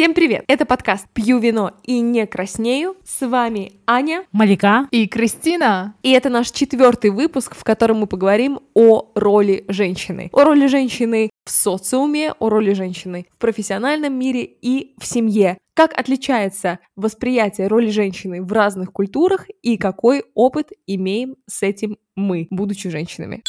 Всем привет! Это подкаст «Пью вино и не краснею». С вами Аня, Малика и Кристина. И это наш четвертый выпуск, в котором мы поговорим о роли женщины. О роли женщины в социуме, о роли женщины в профессиональном мире и в семье. Как отличается восприятие роли женщины в разных культурах и какой опыт имеем с этим мы, будучи женщинами.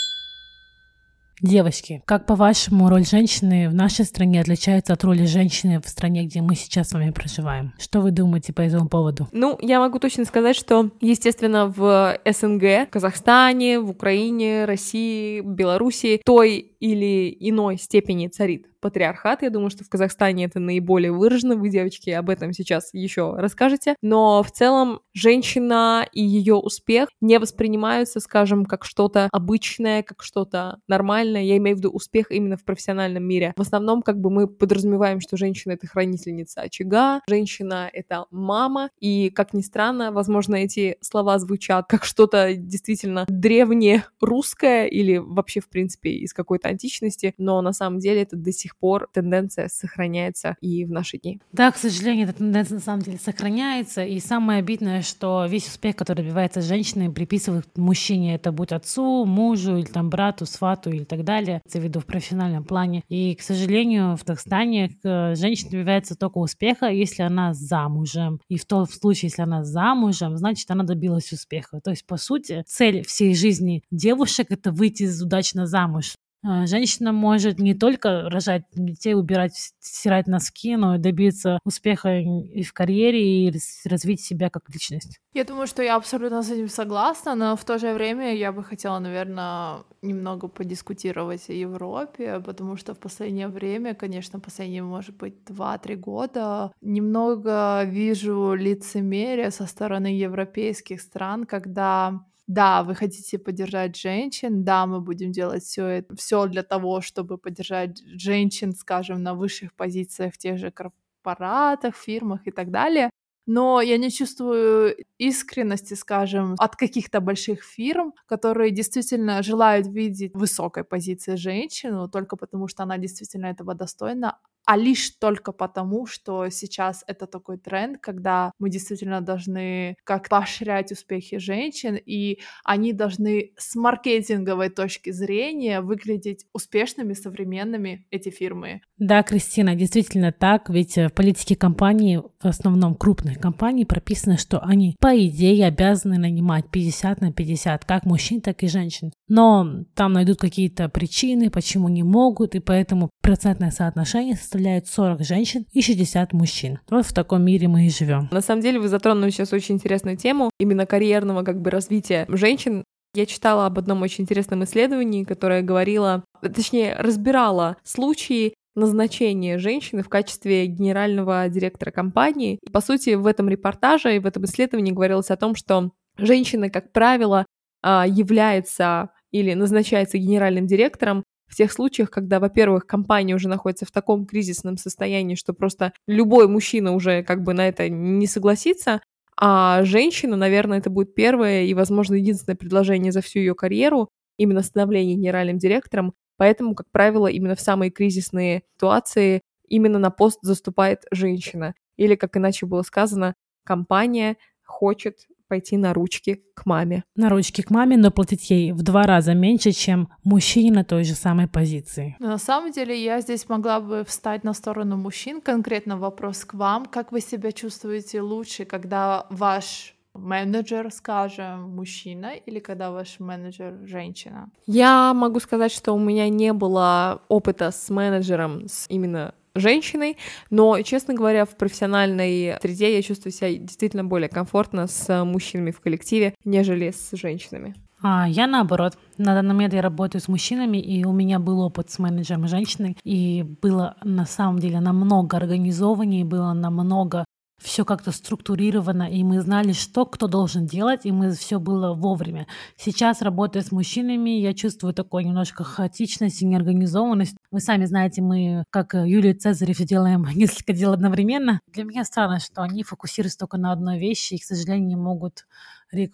Девочки, как по-вашему роль женщины в нашей стране отличается от роли женщины в стране, где мы сейчас с вами проживаем? Что вы думаете по этому поводу? Ну, я могу точно сказать, что, естественно, в СНГ, в Казахстане, в Украине, России, Белоруссии той или иной степени царит патриархат. Я думаю, что в Казахстане это наиболее выражено. Вы, девочки, об этом сейчас еще расскажете. Но в целом женщина и ее успех не воспринимаются, скажем, как что-то обычное, как что-то нормальное. Я имею в виду успех именно в профессиональном мире. В основном, как бы мы подразумеваем, что женщина — это хранительница очага, женщина — это мама. И, как ни странно, возможно, эти слова звучат как что-то действительно древнее русское или вообще, в принципе, из какой-то античности, но на самом деле это до сих сих пор тенденция сохраняется и в наши дни. Да, к сожалению, эта тенденция на самом деле сохраняется. И самое обидное, что весь успех, который добивается женщины, приписывают мужчине. Это будь отцу, мужу или там брату, свату или так далее. Это виду в профессиональном плане. И, к сожалению, в Казахстане женщина добивается только успеха, если она замужем. И в том случае, если она замужем, значит, она добилась успеха. То есть, по сути, цель всей жизни девушек — это выйти удачно замуж. А, женщина может не только рожать детей, убирать, стирать носки, но и добиться успеха и в карьере, и развить себя как личность. Я думаю, что я абсолютно с этим согласна, но в то же время я бы хотела, наверное, немного подискутировать о Европе, потому что в последнее время, конечно, последние, может быть, 2-3 года, немного вижу лицемерие со стороны европейских стран, когда да, вы хотите поддержать женщин, да, мы будем делать все это, все для того, чтобы поддержать женщин, скажем, на высших позициях в тех же корпоратах, фирмах и так далее. Но я не чувствую искренности, скажем, от каких-то больших фирм, которые действительно желают видеть высокой позиции женщину только потому, что она действительно этого достойна, а лишь только потому, что сейчас это такой тренд, когда мы действительно должны как поощрять успехи женщин, и они должны с маркетинговой точки зрения выглядеть успешными, современными, эти фирмы. Да, Кристина, действительно так, ведь в политике компании, в основном крупных компаний, прописано, что они, по идее, обязаны нанимать 50 на 50, как мужчин, так и женщин. Но там найдут какие-то причины, почему не могут, и поэтому процентное соотношение составляет 40 женщин и 60 мужчин. Вот в таком мире мы и живем. На самом деле вы затронули сейчас очень интересную тему именно карьерного как бы развития женщин. Я читала об одном очень интересном исследовании, которое говорило, точнее, разбирало случаи назначения женщины в качестве генерального директора компании. И, по сути, в этом репортаже и в этом исследовании говорилось о том, что женщина, как правило, а, является или назначается генеральным директором в тех случаях, когда, во-первых, компания уже находится в таком кризисном состоянии, что просто любой мужчина уже как бы на это не согласится, а женщина, наверное, это будет первое и, возможно, единственное предложение за всю ее карьеру, именно становление генеральным директором. Поэтому, как правило, именно в самые кризисные ситуации именно на пост заступает женщина. Или, как иначе было сказано, компания хочет пойти на ручки к маме. На ручки к маме, но платить ей в два раза меньше, чем мужчине на той же самой позиции. на самом деле я здесь могла бы встать на сторону мужчин. Конкретно вопрос к вам. Как вы себя чувствуете лучше, когда ваш менеджер, скажем, мужчина или когда ваш менеджер женщина? Я могу сказать, что у меня не было опыта с менеджером, с именно женщиной, но, честно говоря, в профессиональной среде я чувствую себя действительно более комфортно с мужчинами в коллективе, нежели с женщинами. А, я наоборот. На данный момент я работаю с мужчинами, и у меня был опыт с менеджером женщины, и было на самом деле намного организованнее, было намного все как-то структурировано, и мы знали, что кто должен делать, и мы все было вовремя. Сейчас, работая с мужчинами, я чувствую такой немножко хаотичность и неорганизованность. Вы сами знаете, мы, как Юлия Цезарев, делаем несколько дел одновременно. Для меня странно, что они фокусируются только на одной вещи и, к сожалению, не могут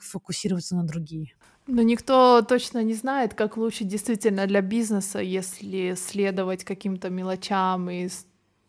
фокусироваться на другие. Но никто точно не знает, как лучше действительно для бизнеса, если следовать каким-то мелочам и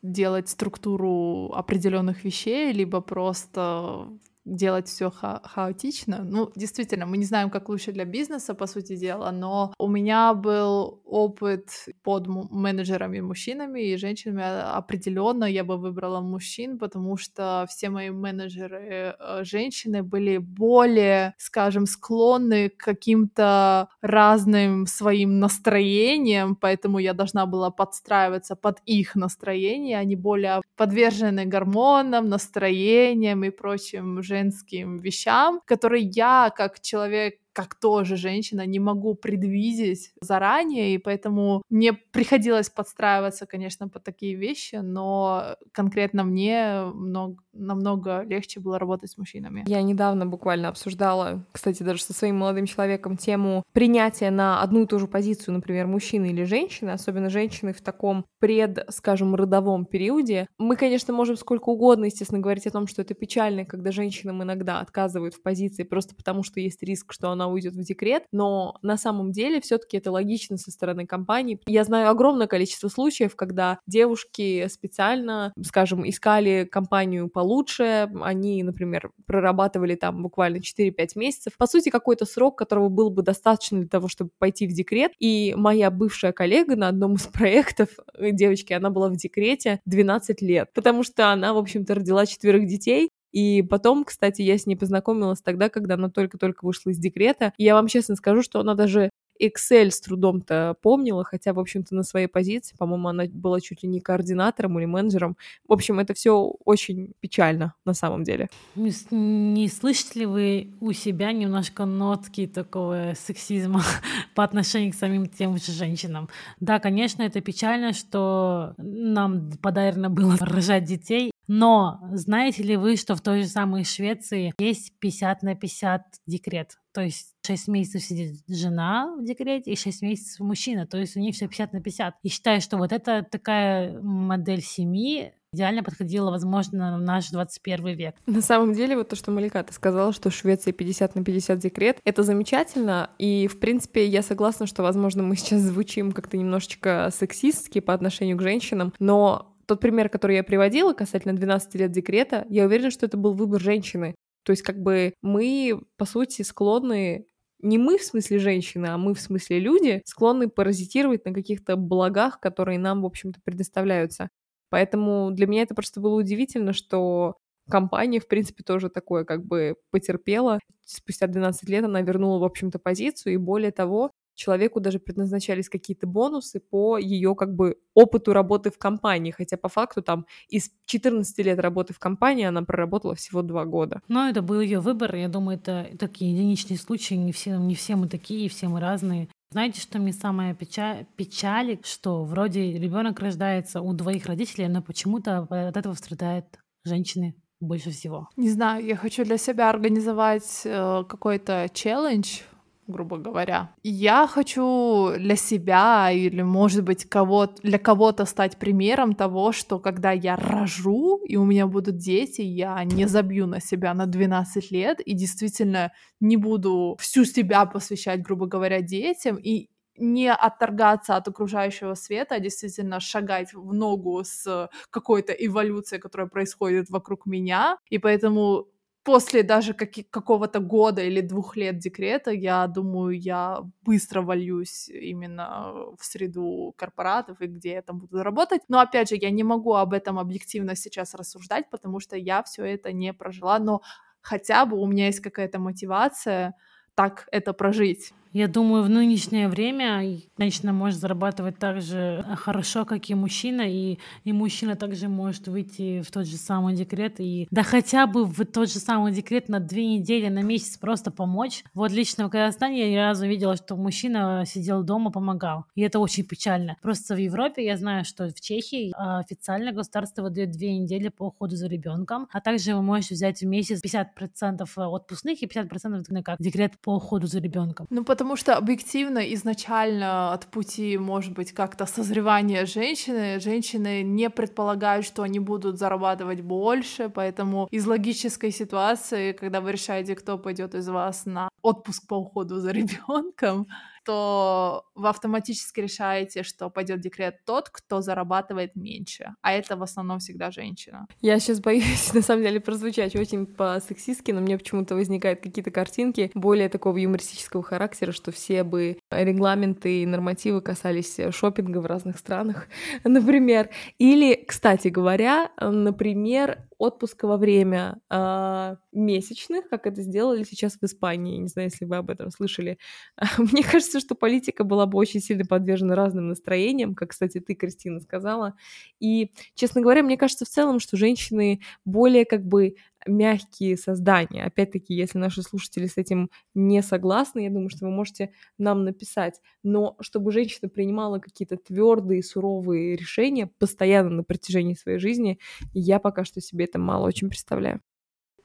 делать структуру определенных вещей, либо просто делать все ха- хаотично. Ну, действительно, мы не знаем, как лучше для бизнеса, по сути дела, но у меня был опыт под менеджерами мужчинами и женщинами определенно я бы выбрала мужчин, потому что все мои менеджеры э, женщины были более, скажем, склонны к каким-то разным своим настроениям, поэтому я должна была подстраиваться под их настроение, они более подвержены гормонам, настроениям и прочим женским вещам, которые я, как человек, как тоже женщина, не могу предвидеть заранее, и поэтому мне приходилось подстраиваться, конечно, под такие вещи, но конкретно мне много, намного легче было работать с мужчинами. Я недавно буквально обсуждала, кстати, даже со своим молодым человеком тему принятия на одну и ту же позицию, например, мужчины или женщины, особенно женщины в таком пред, скажем, родовом периоде. Мы, конечно, можем сколько угодно, естественно, говорить о том, что это печально, когда женщинам иногда отказывают в позиции просто потому, что есть риск, что она уйдет в декрет, но на самом деле все-таки это логично со стороны компании. Я знаю огромное количество случаев, когда девушки специально, скажем, искали компанию получше, они, например, прорабатывали там буквально 4-5 месяцев. По сути, какой-то срок, которого было бы достаточно для того, чтобы пойти в декрет. И моя бывшая коллега на одном из проектов, девочки, она была в декрете 12 лет, потому что она, в общем-то, родила четверых детей, и потом, кстати, я с ней познакомилась тогда, когда она только-только вышла из декрета. И я вам честно скажу, что она даже Excel с трудом-то помнила, хотя, в общем-то, на своей позиции, по-моему, она была чуть ли не координатором или менеджером. В общем, это все очень печально на самом деле. Не, не слышите ли вы у себя немножко нотки такого сексизма по отношению к самим тем же женщинам? Да, конечно, это печально, что нам подарено было рожать детей, но знаете ли вы, что в той же самой Швеции есть 50 на 50 декрет? То есть 6 месяцев сидит жена в декрете и 6 месяцев мужчина. То есть у них все 50 на 50. И считаю, что вот это такая модель семьи идеально подходила, возможно, в наш 21 век. На самом деле, вот то, что Малика, ты сказала, что в Швеции 50 на 50 декрет, это замечательно, и, в принципе, я согласна, что, возможно, мы сейчас звучим как-то немножечко сексистски по отношению к женщинам, но тот пример, который я приводила касательно 12 лет декрета, я уверена, что это был выбор женщины. То есть как бы мы, по сути, склонны не мы в смысле женщины, а мы в смысле люди, склонны паразитировать на каких-то благах, которые нам, в общем-то, предоставляются. Поэтому для меня это просто было удивительно, что компания, в принципе, тоже такое как бы потерпела. Спустя 12 лет она вернула, в общем-то, позицию, и более того, человеку даже предназначались какие-то бонусы по ее как бы опыту работы в компании, хотя по факту там из 14 лет работы в компании она проработала всего два года. Но это был ее выбор, я думаю, это такие единичные случаи, не все, не все мы такие, все мы разные. Знаете, что мне самое печаль, печали, что вроде ребенок рождается у двоих родителей, но почему-то от этого страдают женщины больше всего. Не знаю, я хочу для себя организовать э, какой-то челлендж грубо говоря. Я хочу для себя или, может быть, кого для кого-то стать примером того, что когда я рожу и у меня будут дети, я не забью на себя на 12 лет и действительно не буду всю себя посвящать, грубо говоря, детям и не отторгаться от окружающего света, а действительно шагать в ногу с какой-то эволюцией, которая происходит вокруг меня. И поэтому после даже каки- какого-то года или двух лет декрета, я думаю, я быстро вольюсь именно в среду корпоратов и где я там буду работать. Но опять же, я не могу об этом объективно сейчас рассуждать, потому что я все это не прожила, но хотя бы у меня есть какая-то мотивация так это прожить. Я думаю, в нынешнее время женщина может зарабатывать так же хорошо, как и мужчина, и, и мужчина также может выйти в тот же самый декрет, и да хотя бы в тот же самый декрет на две недели, на месяц просто помочь. Вот лично в Казахстане я ни разу видела, что мужчина сидел дома, помогал. И это очень печально. Просто в Европе я знаю, что в Чехии официально государство выдает две недели по уходу за ребенком, а также вы можете взять в месяц 50% отпускных и 50% как декрет по уходу за ребенком. Ну, потому что объективно изначально от пути, может быть, как-то созревания женщины, женщины не предполагают, что они будут зарабатывать больше, поэтому из логической ситуации, когда вы решаете, кто пойдет из вас на отпуск по уходу за ребенком, то вы автоматически решаете, что пойдет декрет тот, кто зарабатывает меньше, а это в основном всегда женщина. Я сейчас боюсь, на самом деле, прозвучать очень по-сексистски, но мне почему-то возникают какие-то картинки более такого юмористического характера, что все бы регламенты и нормативы касались шопинга в разных странах, например. Или, кстати говоря, например, отпуска во время э, месячных, как это сделали сейчас в Испании. Не знаю, если вы об этом слышали. Мне кажется, что политика была бы очень сильно подвержена разным настроениям, как, кстати, ты, Кристина, сказала. И, честно говоря, мне кажется в целом, что женщины более как бы мягкие создания. Опять-таки, если наши слушатели с этим не согласны, я думаю, что вы можете нам написать. Но чтобы женщина принимала какие-то твердые, суровые решения постоянно на протяжении своей жизни, я пока что себе это мало очень представляю.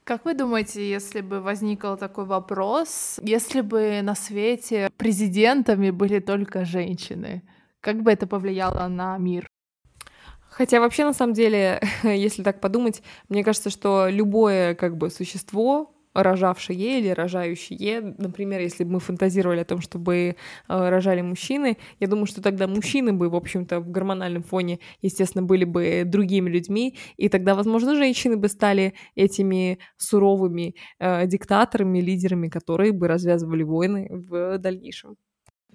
Как вы думаете, если бы возникл такой вопрос, если бы на свете президентами были только женщины, как бы это повлияло на мир? Хотя вообще, на самом деле, если так подумать, мне кажется, что любое как бы существо, рожавшее или рожающее, например, если бы мы фантазировали о том, чтобы э, рожали мужчины, я думаю, что тогда мужчины бы, в общем-то, в гормональном фоне, естественно, были бы другими людьми, и тогда, возможно, женщины бы стали этими суровыми э, диктаторами, лидерами, которые бы развязывали войны в дальнейшем.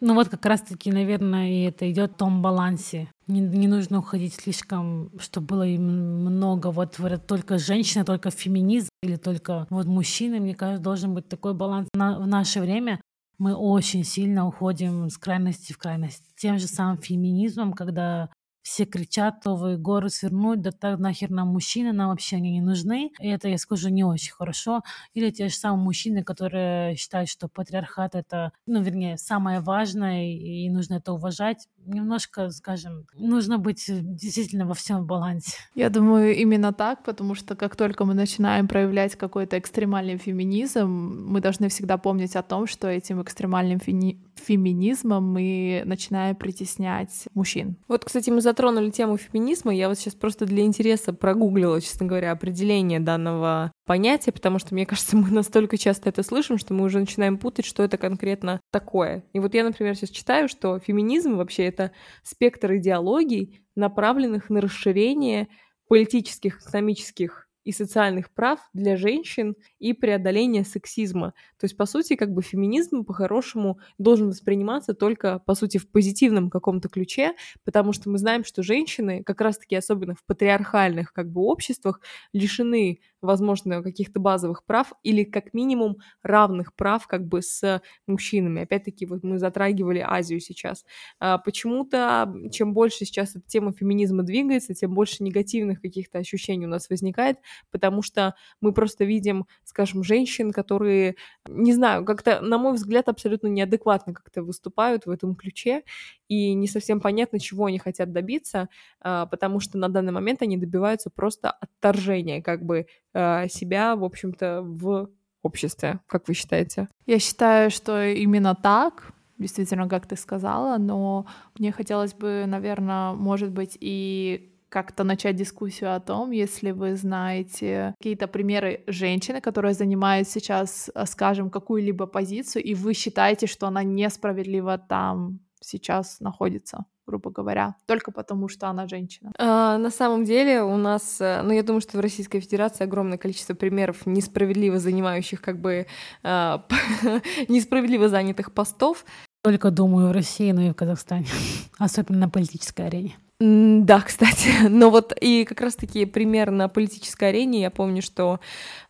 Ну вот как раз-таки, наверное, и это идет в том балансе. Не, не нужно уходить слишком, чтобы было много вот только женщина, только феминизм или только вот мужчины. Мне кажется, должен быть такой баланс. На, в наше время мы очень сильно уходим с крайности в крайность. Тем же самым феминизмом, когда все кричат, то вы горы свернуть, да так нахер нам мужчины, нам вообще они не нужны. И это, я скажу, не очень хорошо. Или те же самые мужчины, которые считают, что патриархат это, ну, вернее, самое важное, и нужно это уважать. Немножко, скажем, нужно быть действительно во всем балансе. Я думаю, именно так, потому что как только мы начинаем проявлять какой-то экстремальный феминизм, мы должны всегда помнить о том, что этим экстремальным феми феминизмом мы начинаем притеснять мужчин. Вот, кстати, мы затронули тему феминизма. Я вот сейчас просто для интереса прогуглила, честно говоря, определение данного понятия, потому что, мне кажется, мы настолько часто это слышим, что мы уже начинаем путать, что это конкретно такое. И вот я, например, сейчас читаю, что феминизм вообще это спектр идеологий, направленных на расширение политических, экономических и социальных прав для женщин и преодоления сексизма. То есть, по сути, как бы феминизм по-хорошему должен восприниматься только, по сути, в позитивном каком-то ключе, потому что мы знаем, что женщины, как раз-таки особенно в патриархальных как бы обществах, лишены возможно, каких-то базовых прав или как минимум равных прав как бы с мужчинами. Опять-таки, вот мы затрагивали Азию сейчас. А, почему-то, чем больше сейчас эта тема феминизма двигается, тем больше негативных каких-то ощущений у нас возникает, потому что мы просто видим, скажем, женщин, которые, не знаю, как-то, на мой взгляд, абсолютно неадекватно как-то выступают в этом ключе, и не совсем понятно, чего они хотят добиться, а, потому что на данный момент они добиваются просто отторжения как бы а, себя, в общем-то, в обществе. Как вы считаете? Я считаю, что именно так, действительно, как ты сказала, но мне хотелось бы, наверное, может быть, и как-то начать дискуссию о том, если вы знаете какие-то примеры женщины, которая занимает сейчас, а, скажем, какую-либо позицию, и вы считаете, что она несправедливо там сейчас находится грубо говоря, только потому, что она женщина. А, на самом деле у нас, э, ну, я думаю, что в Российской Федерации огромное количество примеров несправедливо занимающих, как бы, а, несправедливо занятых постов. Только, думаю, в России, но и в Казахстане, особенно на политической арене. Да, кстати, но вот и как раз-таки пример на политической арене, я помню, что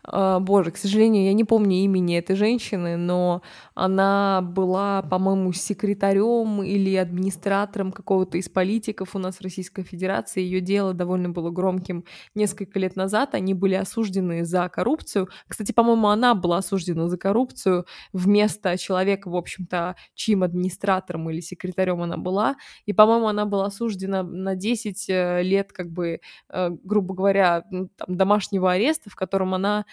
а, боже, к сожалению, я не помню имени этой женщины, но она была, по-моему, секретарем или администратором какого-то из политиков у нас в Российской Федерации. Ее дело довольно было громким несколько лет назад. Они были осуждены за коррупцию. Кстати, по-моему, она была осуждена за коррупцию вместо человека, в общем-то, чьим администратором или секретарем она была. И, по-моему, она была осуждена на 10 э, лет, как бы, э, грубо говоря, там, домашнего ареста, в котором она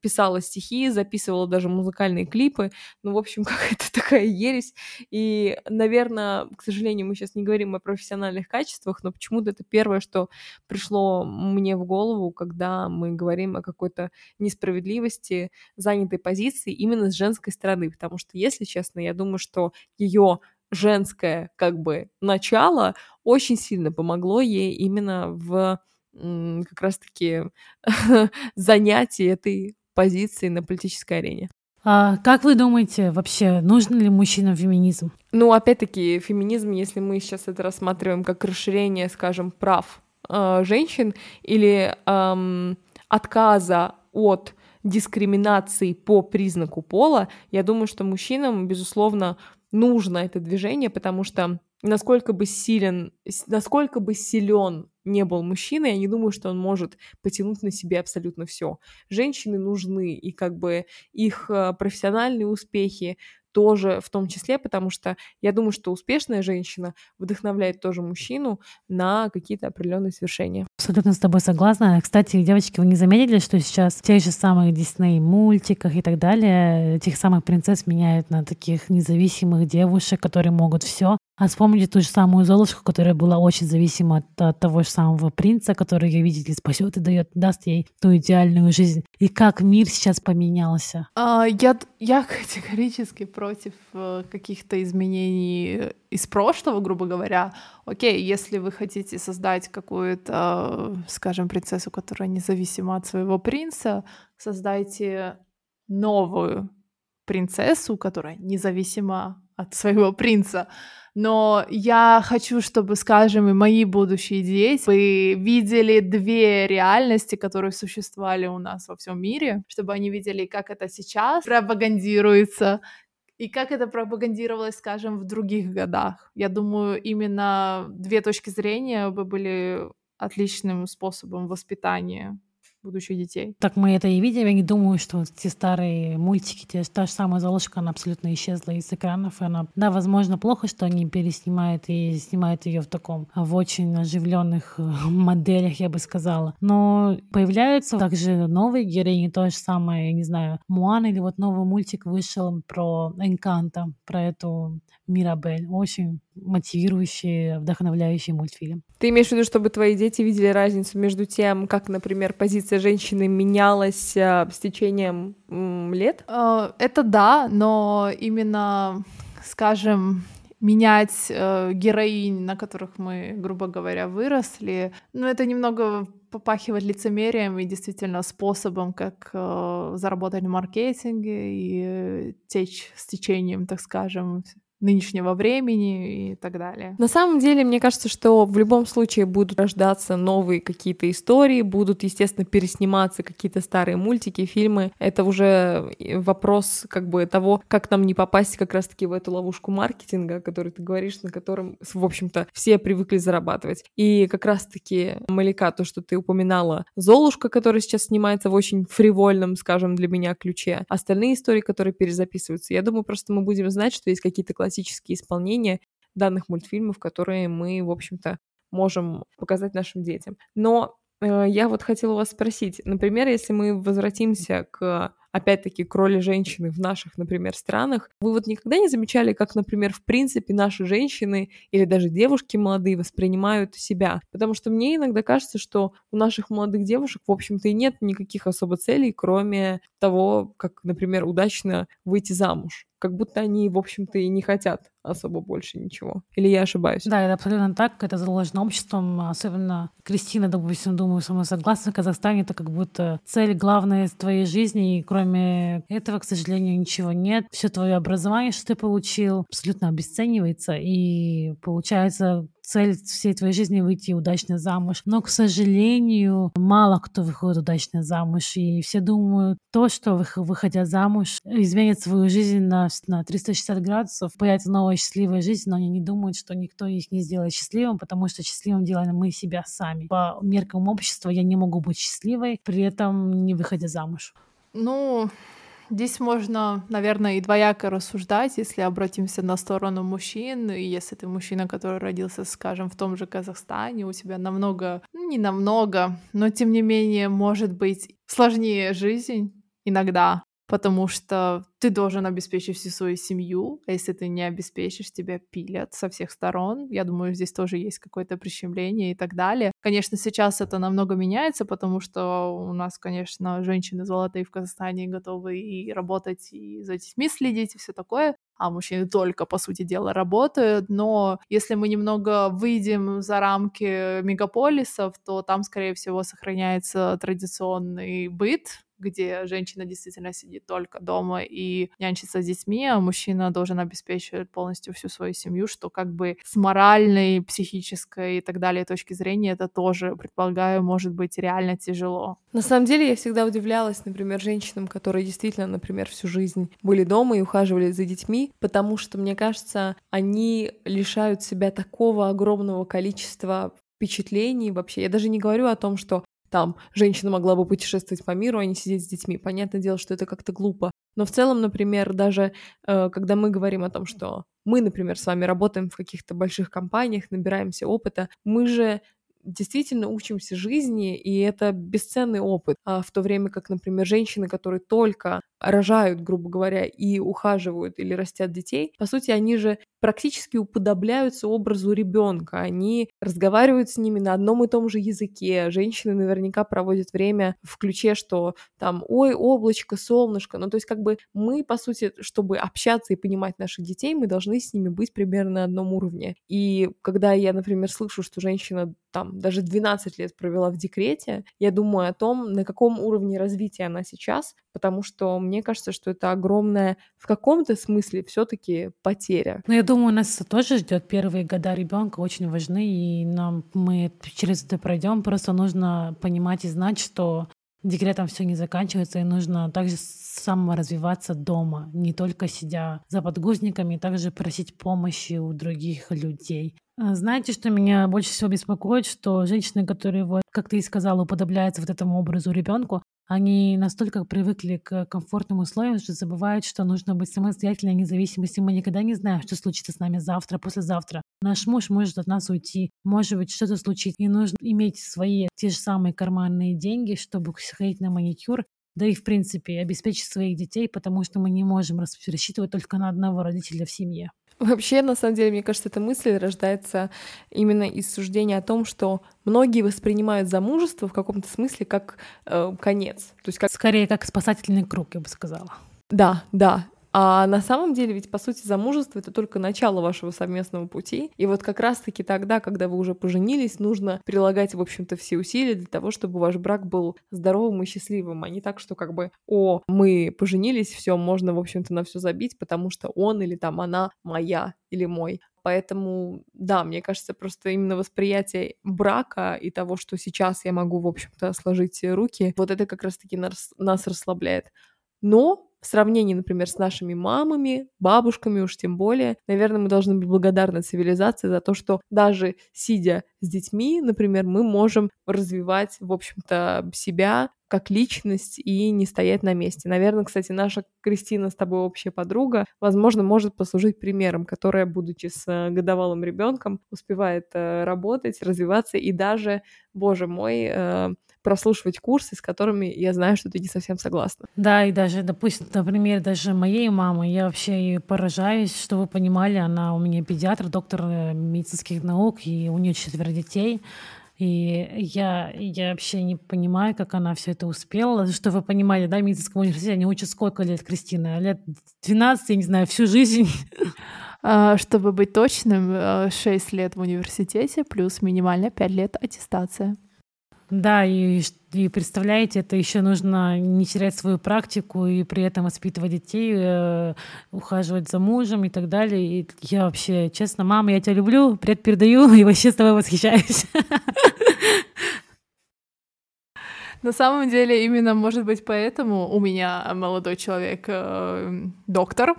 писала стихи, записывала даже музыкальные клипы. Ну, в общем, какая-то такая ересь. И, наверное, к сожалению, мы сейчас не говорим о профессиональных качествах, но почему-то это первое, что пришло мне в голову, когда мы говорим о какой-то несправедливости занятой позиции именно с женской стороны. Потому что, если честно, я думаю, что ее женское как бы начало очень сильно помогло ей именно в как раз-таки занятии этой позиции на политической арене. А как вы думаете, вообще нужен ли мужчинам феминизм? Ну, опять-таки, феминизм, если мы сейчас это рассматриваем как расширение, скажем, прав э, женщин или э, отказа от дискриминации по признаку пола, я думаю, что мужчинам, безусловно, нужно это движение, потому что насколько бы силен, насколько бы силен не был мужчина, я не думаю, что он может потянуть на себе абсолютно все. Женщины нужны, и как бы их э, профессиональные успехи тоже в том числе, потому что я думаю, что успешная женщина вдохновляет тоже мужчину на какие-то определенные свершения. Абсолютно с тобой согласна. Кстати, девочки, вы не заметили, что сейчас в тех же самых Дисней мультиках и так далее этих самых принцесс меняют на таких независимых девушек, которые могут все. А вспомните ту же самую Золушку, которая была очень зависима от, от того же самого принца, который ее видит и спасет и дает, даст ей ту идеальную жизнь. И как мир сейчас поменялся? А, я, я категорически против э, каких-то изменений из прошлого, грубо говоря. Окей, если вы хотите создать какую-то, скажем, принцессу, которая независима от своего принца, создайте новую принцессу, которая независима от своего принца. Но я хочу, чтобы, скажем, и мои будущие дети вы видели две реальности, которые существовали у нас во всем мире, чтобы они видели, как это сейчас пропагандируется, и как это пропагандировалось, скажем, в других годах. Я думаю, именно две точки зрения бы были отличным способом воспитания будущих детей. Так мы это и видим. Я не думаю, что вот те старые мультики, те, та же самая Золушка, она абсолютно исчезла из экранов. И она, да, возможно, плохо, что они переснимают и снимают ее в таком, в очень оживленных э, моделях, я бы сказала. Но появляются также новые героини, то же самое, я не знаю, Муан или вот новый мультик вышел про Энканта, про эту Мирабель. Очень мотивирующий, вдохновляющий мультфильм. Ты имеешь в виду, чтобы твои дети видели разницу между тем, как, например, позиция женщины менялась э, с течением лет? Э, это да, но именно, скажем, менять э, героинь, на которых мы, грубо говоря, выросли, ну, это немного попахивает лицемерием и действительно способом, как заработать в маркетинге и течь с течением, так скажем, нынешнего времени и так далее. На самом деле, мне кажется, что в любом случае будут рождаться новые какие-то истории, будут, естественно, пересниматься какие-то старые мультики, фильмы. Это уже вопрос как бы того, как нам не попасть как раз-таки в эту ловушку маркетинга, о которой ты говоришь, на котором, в общем-то, все привыкли зарабатывать. И как раз-таки, Малика, то, что ты упоминала, Золушка, которая сейчас снимается в очень фривольном, скажем, для меня ключе, остальные истории, которые перезаписываются, я думаю, просто мы будем знать, что есть какие-то классические классические исполнения данных мультфильмов, которые мы, в общем-то, можем показать нашим детям. Но э, я вот хотела вас спросить, например, если мы возвратимся к опять-таки, к роли женщины в наших, например, странах. Вы вот никогда не замечали, как, например, в принципе наши женщины или даже девушки молодые воспринимают себя? Потому что мне иногда кажется, что у наших молодых девушек, в общем-то, и нет никаких особо целей, кроме того, как, например, удачно выйти замуж как будто они, в общем-то, и не хотят особо больше ничего. Или я ошибаюсь? Да, это абсолютно так. Это заложено обществом. Особенно Кристина, допустим, думаю, со мной согласна. Казахстане это как будто цель главная твоей жизни. И кроме этого, к сожалению, ничего нет. Все твое образование, что ты получил, абсолютно обесценивается. И получается, цель всей твоей жизни выйти удачно замуж. Но, к сожалению, мало кто выходит удачно замуж. И все думают, то, что выходя замуж, изменит свою жизнь на, на 360 градусов, появится новая счастливая жизнь, но они не думают, что никто их не сделает счастливым, потому что счастливым делаем мы себя сами. По меркам общества я не могу быть счастливой, при этом не выходя замуж. Ну, Здесь можно, наверное, и двояко рассуждать, если обратимся на сторону мужчин. И если ты мужчина, который родился, скажем, в том же Казахстане, у тебя намного, ну, не намного, но тем не менее, может быть, сложнее жизнь иногда потому что ты должен обеспечить всю свою семью, а если ты не обеспечишь, тебя пилят со всех сторон. Я думаю, здесь тоже есть какое-то прищемление и так далее. Конечно, сейчас это намного меняется, потому что у нас, конечно, женщины золотые в Казахстане готовы и работать, и за детьми следить, и все такое а мужчины только, по сути дела, работают. Но если мы немного выйдем за рамки мегаполисов, то там, скорее всего, сохраняется традиционный быт, где женщина действительно сидит только дома и нянчится с детьми, а мужчина должен обеспечивать полностью всю свою семью, что как бы с моральной, психической и так далее точки зрения это тоже, предполагаю, может быть реально тяжело. На самом деле я всегда удивлялась, например, женщинам, которые действительно, например, всю жизнь были дома и ухаживали за детьми, потому что, мне кажется, они лишают себя такого огромного количества впечатлений вообще. Я даже не говорю о том, что там женщина могла бы путешествовать по миру, а не сидеть с детьми. Понятное дело, что это как-то глупо. Но в целом, например, даже э, когда мы говорим о том, что мы, например, с вами работаем в каких-то больших компаниях, набираемся опыта, мы же действительно учимся жизни, и это бесценный опыт. А в то время как, например, женщины, которые только рожают, грубо говоря, и ухаживают или растят детей, по сути, они же практически уподобляются образу ребенка. Они разговаривают с ними на одном и том же языке. Женщины наверняка проводят время в ключе, что там, ой, облачко, солнышко. Ну, то есть, как бы мы, по сути, чтобы общаться и понимать наших детей, мы должны с ними быть примерно на одном уровне. И когда я, например, слышу, что женщина там даже 12 лет провела в декрете, я думаю о том, на каком уровне развития она сейчас, потому что мне кажется, что это огромная в каком-то смысле все-таки потеря. Ну, я думаю, у нас тоже ждет первые года ребенка очень важны, и нам мы через это пройдем. Просто нужно понимать и знать, что декретом все не заканчивается, и нужно также саморазвиваться дома, не только сидя за подгузниками, также просить помощи у других людей. А знаете, что меня больше всего беспокоит, что женщины, которые, вот, как ты и сказала, уподобляются вот этому образу ребенку, они настолько привыкли к комфортным условиям, что забывают, что нужно быть самостоятельной, независимости. Мы никогда не знаем, что случится с нами завтра, послезавтра. Наш муж может от нас уйти, может быть, что-то случится. И нужно иметь свои те же самые карманные деньги, чтобы сходить на маникюр, да и, в принципе, обеспечить своих детей, потому что мы не можем рассчитывать только на одного родителя в семье. Вообще, на самом деле, мне кажется, эта мысль рождается именно из суждения о том, что многие воспринимают замужество в каком-то смысле как э, конец. То есть как... Скорее, как спасательный круг, я бы сказала. Да, да. А на самом деле ведь, по сути, замужество — это только начало вашего совместного пути. И вот как раз-таки тогда, когда вы уже поженились, нужно прилагать, в общем-то, все усилия для того, чтобы ваш брак был здоровым и счастливым, а не так, что как бы, о, мы поженились, все, можно, в общем-то, на все забить, потому что он или там она моя или мой. Поэтому, да, мне кажется, просто именно восприятие брака и того, что сейчас я могу, в общем-то, сложить руки, вот это как раз-таки нас, нас расслабляет. Но в сравнении, например, с нашими мамами, бабушками уж тем более, наверное, мы должны быть благодарны цивилизации за то, что даже сидя с детьми, например, мы можем развивать, в общем-то, себя как личность и не стоять на месте. Наверное, кстати, наша Кристина с тобой общая подруга, возможно, может послужить примером, которая, будучи с э, годовалым ребенком, успевает э, работать, развиваться и даже, боже мой, э, прослушивать курсы, с которыми я знаю, что ты не совсем согласна. Да, и даже, допустим, например, даже моей мамы, я вообще поражаюсь, что вы понимали, она у меня педиатр, доктор э, медицинских наук, и у нее четверо детей. И я, я вообще не понимаю, как она все это успела. Что вы понимали, да, в медицинском университете они учат сколько лет, Кристина? Лет 12, я не знаю, всю жизнь. А, чтобы быть точным, 6 э, лет в университете плюс минимально 5 лет аттестация. Да, и, и представляете, это еще нужно не терять свою практику и при этом воспитывать детей, э, ухаживать за мужем и так далее. И я вообще, честно, мама, я тебя люблю, привет передаю и вообще с тобой восхищаюсь. На самом деле, именно, может быть, поэтому у меня молодой человек э, доктор,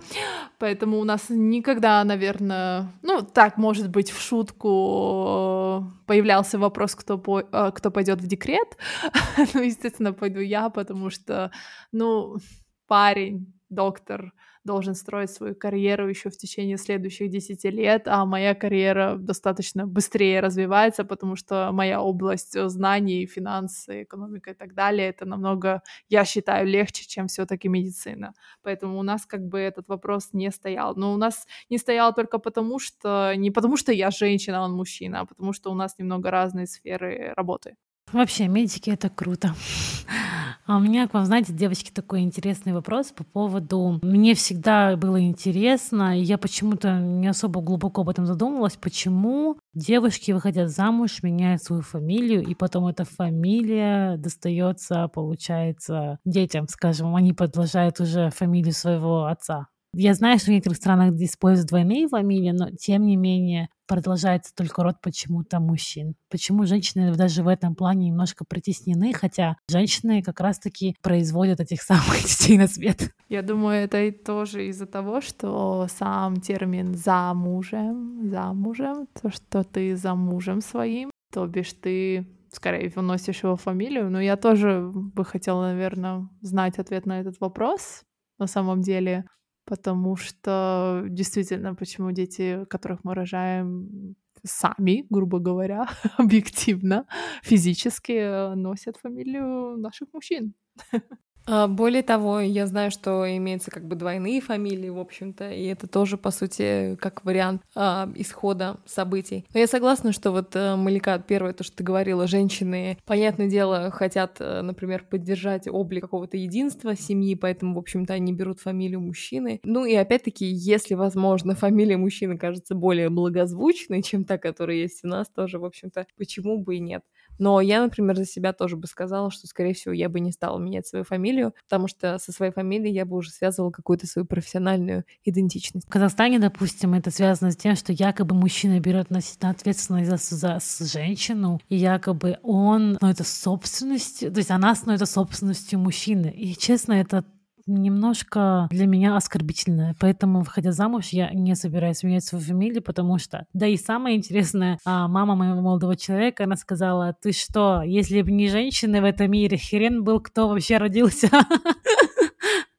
поэтому у нас никогда, наверное, ну, так, может быть, в шутку появлялся вопрос, кто, по, э, кто пойдет в декрет. ну, естественно, пойду я, потому что, ну, парень, доктор, должен строить свою карьеру еще в течение следующих 10 лет, а моя карьера достаточно быстрее развивается, потому что моя область э, знаний, финансы, экономика и так далее, это намного, я считаю, легче, чем все-таки медицина. Поэтому у нас как бы этот вопрос не стоял. Но у нас не стоял только потому, что не потому, что я женщина, а он мужчина, а потому что у нас немного разные сферы работы. Вообще, медики — это круто. А у меня к вам, знаете, девочки, такой интересный вопрос по поводу... Мне всегда было интересно, и я почему-то не особо глубоко об этом задумывалась, почему девушки, выходят замуж, меняют свою фамилию, и потом эта фамилия достается, получается, детям, скажем, они продолжают уже фамилию своего отца. Я знаю, что в некоторых странах используют двойные фамилии, но тем не менее продолжается только род почему-то мужчин. Почему женщины даже в этом плане немножко притеснены, хотя женщины как раз-таки производят этих самых детей на свет. Я думаю, это и тоже из-за того, что сам термин «замужем», «замужем», то, что ты за мужем своим, то бишь ты скорее выносишь его фамилию. Но я тоже бы хотела, наверное, знать ответ на этот вопрос на самом деле потому что действительно, почему дети, которых мы рожаем сами, грубо говоря, объективно, физически э, носят фамилию наших мужчин. А, более того, я знаю, что имеются как бы двойные фамилии, в общем-то, и это тоже, по сути, как вариант а, исхода событий. Но я согласна, что вот а, Малика, первое, то, что ты говорила, женщины, понятное дело, хотят, а, например, поддержать облик какого-то единства семьи, поэтому, в общем-то, они берут фамилию мужчины. Ну и опять-таки, если, возможно, фамилия мужчины кажется более благозвучной, чем та, которая есть у нас, тоже, в общем-то, почему бы и нет. Но я, например, за себя тоже бы сказала, что, скорее всего, я бы не стала менять свою фамилию, потому что со своей фамилией я бы уже связывала какую-то свою профессиональную идентичность. В Казахстане, допустим, это связано с тем, что якобы мужчина берет на себя ответственность за, за женщину, и якобы он становится собственностью, то есть она становится собственностью мужчины. И, честно, это немножко для меня оскорбительное. Поэтому, выходя замуж, я не собираюсь менять свою фамилию, потому что... Да и самое интересное, а, мама моего молодого человека, она сказала, ты что, если бы не женщины в этом мире, хрен был, кто вообще родился.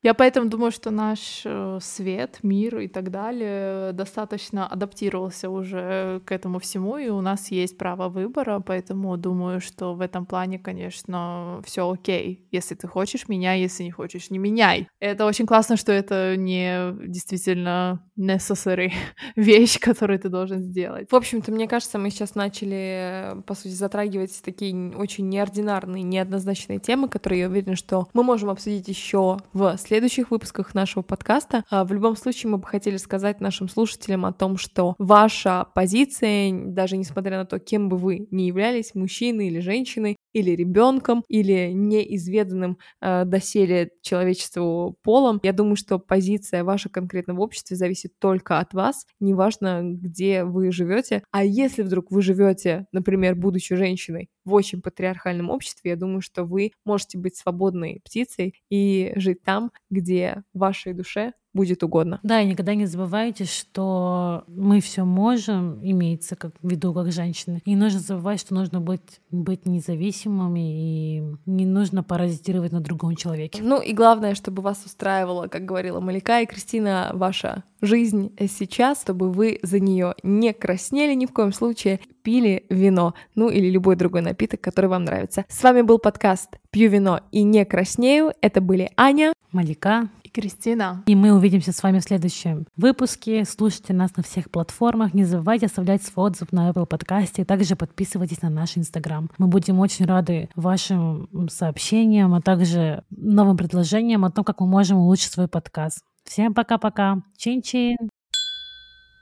Я поэтому думаю, что наш э, свет, мир и так далее достаточно адаптировался уже к этому всему, и у нас есть право выбора, поэтому думаю, что в этом плане, конечно, все окей. Если ты хочешь, меняй, если не хочешь, не меняй. Это очень классно, что это не действительно necessary вещь, которую ты должен сделать. В общем-то, мне кажется, мы сейчас начали, по сути, затрагивать такие очень неординарные, неоднозначные темы, которые я уверена, что мы можем обсудить еще в следующем следующих выпусках нашего подкаста. А, в любом случае, мы бы хотели сказать нашим слушателям о том, что ваша позиция, даже несмотря на то, кем бы вы ни являлись, мужчиной или женщиной, или ребенком, или неизведанным э, доселе человечеству полом. Я думаю, что позиция ваша конкретно в обществе зависит только от вас, неважно, где вы живете. А если вдруг вы живете, например, будучи женщиной в очень патриархальном обществе, я думаю, что вы можете быть свободной птицей и жить там, где вашей душе будет угодно. Да, и никогда не забывайте, что мы все можем, имеется как в виду как женщины. И не нужно забывать, что нужно быть, быть независимыми и не нужно паразитировать на другом человеке. Ну и главное, чтобы вас устраивала, как говорила Малика и Кристина, ваша жизнь сейчас, чтобы вы за нее не краснели ни в коем случае, пили вино, ну или любой другой напиток, который вам нравится. С вами был подкаст «Пью вино и не краснею». Это были Аня, Малика Кристина. И мы увидимся с вами в следующем выпуске. Слушайте нас на всех платформах. Не забывайте оставлять свой отзыв на Apple подкасте. Также подписывайтесь на наш Инстаграм. Мы будем очень рады вашим сообщениям, а также новым предложениям о том, как мы можем улучшить свой подкаст. Всем пока-пока. Чин-чин.